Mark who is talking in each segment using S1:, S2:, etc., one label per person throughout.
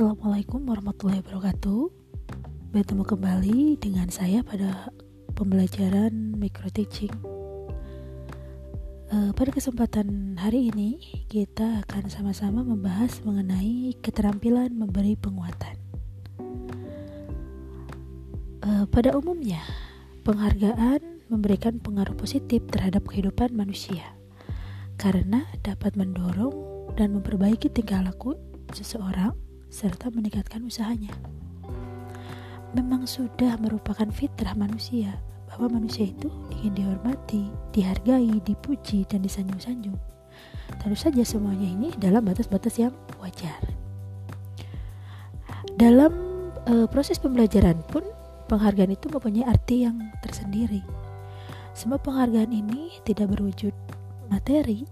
S1: Assalamualaikum warahmatullahi wabarakatuh. Bertemu kembali dengan saya pada pembelajaran micro teaching uh, Pada kesempatan hari ini kita akan sama-sama membahas mengenai keterampilan memberi penguatan. Uh, Pada umumnya penghargaan memberikan pengaruh positif terhadap kehidupan manusia karena dapat mendorong dan memperbaiki tingkah laku seseorang serta meningkatkan usahanya. Memang sudah merupakan fitrah manusia bahwa manusia itu ingin dihormati, dihargai, dipuji, dan disanjung-sanjung. Tentu saja semuanya ini dalam batas-batas yang wajar. Dalam e, proses pembelajaran pun penghargaan itu mempunyai arti yang tersendiri. Semua penghargaan ini tidak berwujud materi,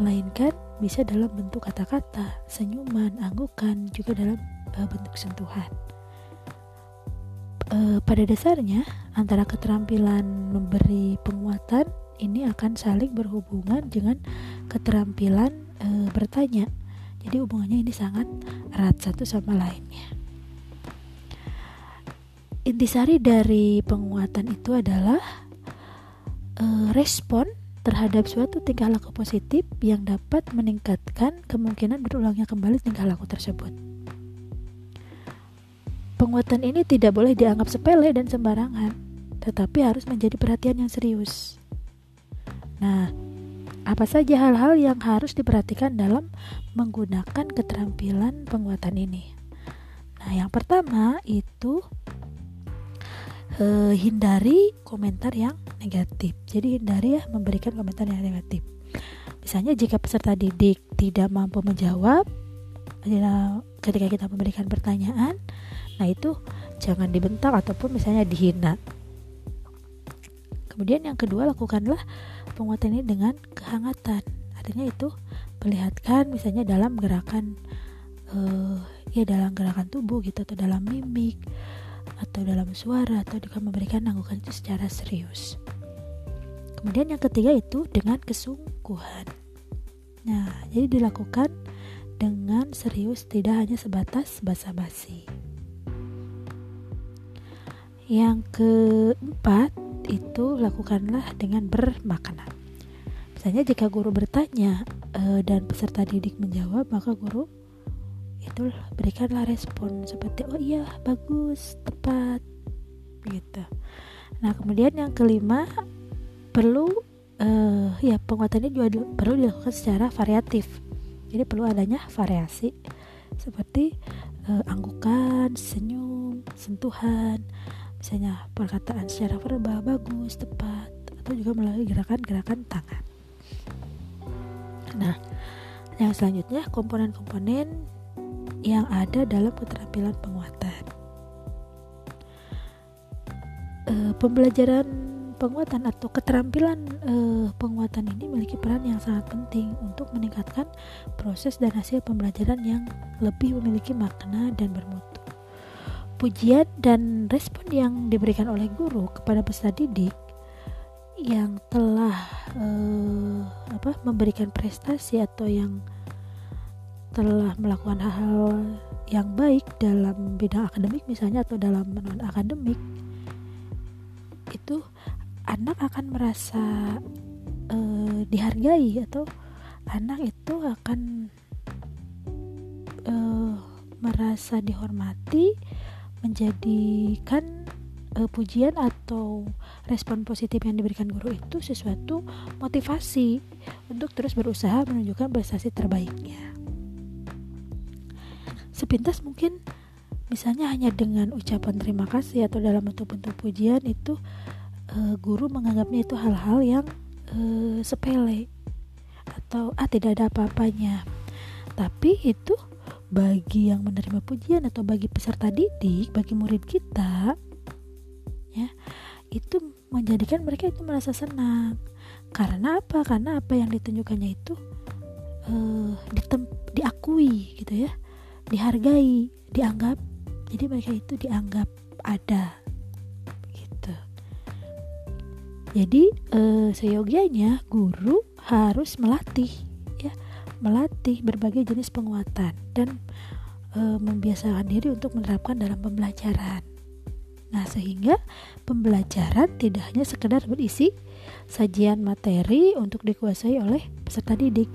S1: melainkan bisa dalam bentuk kata-kata, senyuman, anggukan, juga dalam uh, bentuk sentuhan. Uh, pada dasarnya, antara keterampilan memberi penguatan ini akan saling berhubungan dengan keterampilan uh, bertanya. Jadi hubungannya ini sangat erat satu sama lainnya. Intisari dari penguatan itu adalah uh, respon terhadap suatu tingkah laku positif yang dapat meningkatkan kemungkinan berulangnya kembali tingkah laku tersebut. Penguatan ini tidak boleh dianggap sepele dan sembarangan, tetapi harus menjadi perhatian yang serius. Nah, apa saja hal-hal yang harus diperhatikan dalam menggunakan keterampilan penguatan ini? Nah, yang pertama itu uh, hindari komentar yang negatif. Jadi hindari ya memberikan komentar yang negatif. Misalnya jika peserta didik tidak mampu menjawab ketika kita memberikan pertanyaan, nah itu jangan dibentak ataupun misalnya dihina. Kemudian yang kedua lakukanlah penguatan ini dengan kehangatan. Artinya itu perlihatkan misalnya dalam gerakan uh, ya dalam gerakan tubuh gitu atau dalam mimik atau dalam suara atau juga memberikan anggukan itu secara serius. Kemudian yang ketiga itu dengan kesungguhan. Nah, jadi dilakukan dengan serius tidak hanya sebatas basa-basi. Yang keempat itu lakukanlah dengan bermakna. Misalnya jika guru bertanya e, dan peserta didik menjawab, maka guru itu berikanlah respon seperti oh iya bagus tepat gitu. Nah kemudian yang kelima perlu uh, ya penguatannya juga di, perlu dilakukan secara variatif. Jadi perlu adanya variasi seperti uh, anggukan senyum sentuhan misalnya perkataan secara verbal bagus tepat atau juga melalui gerakan-gerakan tangan. Nah yang selanjutnya komponen-komponen yang ada dalam keterampilan penguatan. E, pembelajaran penguatan atau keterampilan e, penguatan ini memiliki peran yang sangat penting untuk meningkatkan proses dan hasil pembelajaran yang lebih memiliki makna dan bermutu. Pujian dan respon yang diberikan oleh guru kepada peserta didik yang telah e, apa memberikan prestasi atau yang telah melakukan hal-hal yang baik dalam bidang akademik misalnya atau dalam non akademik itu anak akan merasa uh, dihargai atau anak itu akan uh, merasa dihormati menjadikan uh, pujian atau respon positif yang diberikan guru itu sesuatu motivasi untuk terus berusaha menunjukkan prestasi terbaiknya sepintas mungkin misalnya hanya dengan ucapan terima kasih atau dalam bentuk-bentuk pujian itu uh, guru menganggapnya itu hal-hal yang uh, sepele atau ah tidak ada apa-apanya. Tapi itu bagi yang menerima pujian atau bagi peserta didik bagi murid kita ya itu menjadikan mereka itu merasa senang. Karena apa? Karena apa yang ditunjukkannya itu uh, diakui gitu ya dihargai dianggap jadi mereka itu dianggap ada gitu jadi eh, seyogianya guru harus melatih ya melatih berbagai jenis penguatan dan e, membiasakan diri untuk menerapkan dalam pembelajaran. Nah, sehingga pembelajaran tidak hanya sekedar berisi sajian materi untuk dikuasai oleh peserta didik,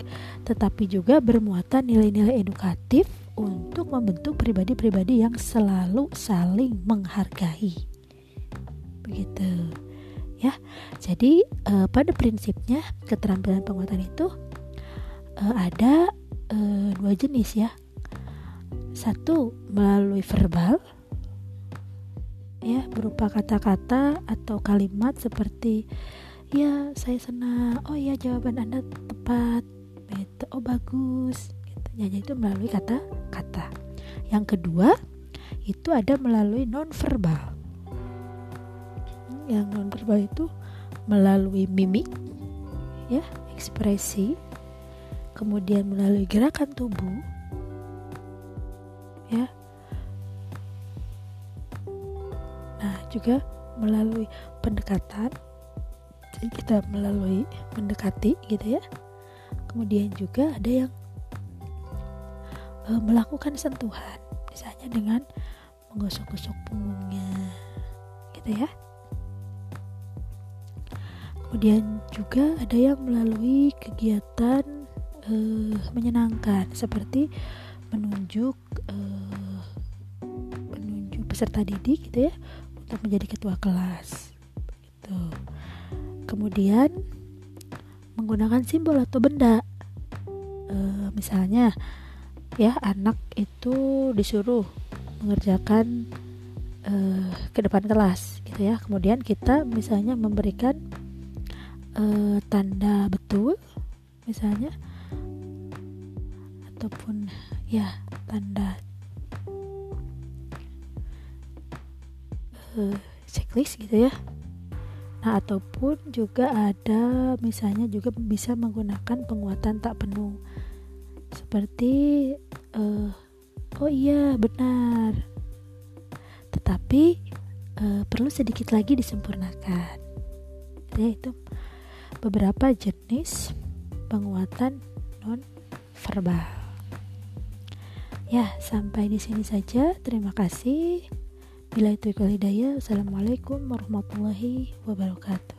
S1: tetapi juga bermuatan nilai-nilai edukatif untuk membentuk pribadi-pribadi yang selalu saling menghargai. Begitu. Ya. Jadi eh, pada prinsipnya keterampilan penguatan itu eh, ada eh, dua jenis ya. Satu melalui verbal ya berupa kata-kata atau kalimat seperti ya saya senang oh ya jawaban anda tepat. Gitu oh bagus. Gitu. Ya jadi itu melalui kata-kata yang kedua itu ada melalui nonverbal. Yang nonverbal itu melalui mimik ya ekspresi kemudian melalui gerakan tubuh ya. Juga melalui pendekatan kita melalui mendekati gitu ya. Kemudian juga ada yang e, melakukan sentuhan misalnya dengan menggosok-gosok punggungnya gitu ya. Kemudian juga ada yang melalui kegiatan e, menyenangkan seperti menunjuk e, menunjuk peserta didik gitu ya untuk menjadi ketua kelas gitu kemudian menggunakan simbol atau benda. E, misalnya ya anak itu disuruh mengerjakan e, ke depan kelas gitu ya. Kemudian kita misalnya memberikan e, tanda betul misalnya ataupun ya tanda uh, checklist gitu ya nah ataupun juga ada misalnya juga bisa menggunakan penguatan tak penuh. Seperti uh, oh iya benar. Tetapi uh, perlu sedikit lagi disempurnakan. Ya itu beberapa jenis penguatan non verbal ya sampai di sini saja. Terima kasih Bila itu hidayah, Assalamualaikum warahmatullahi wabarakatuh.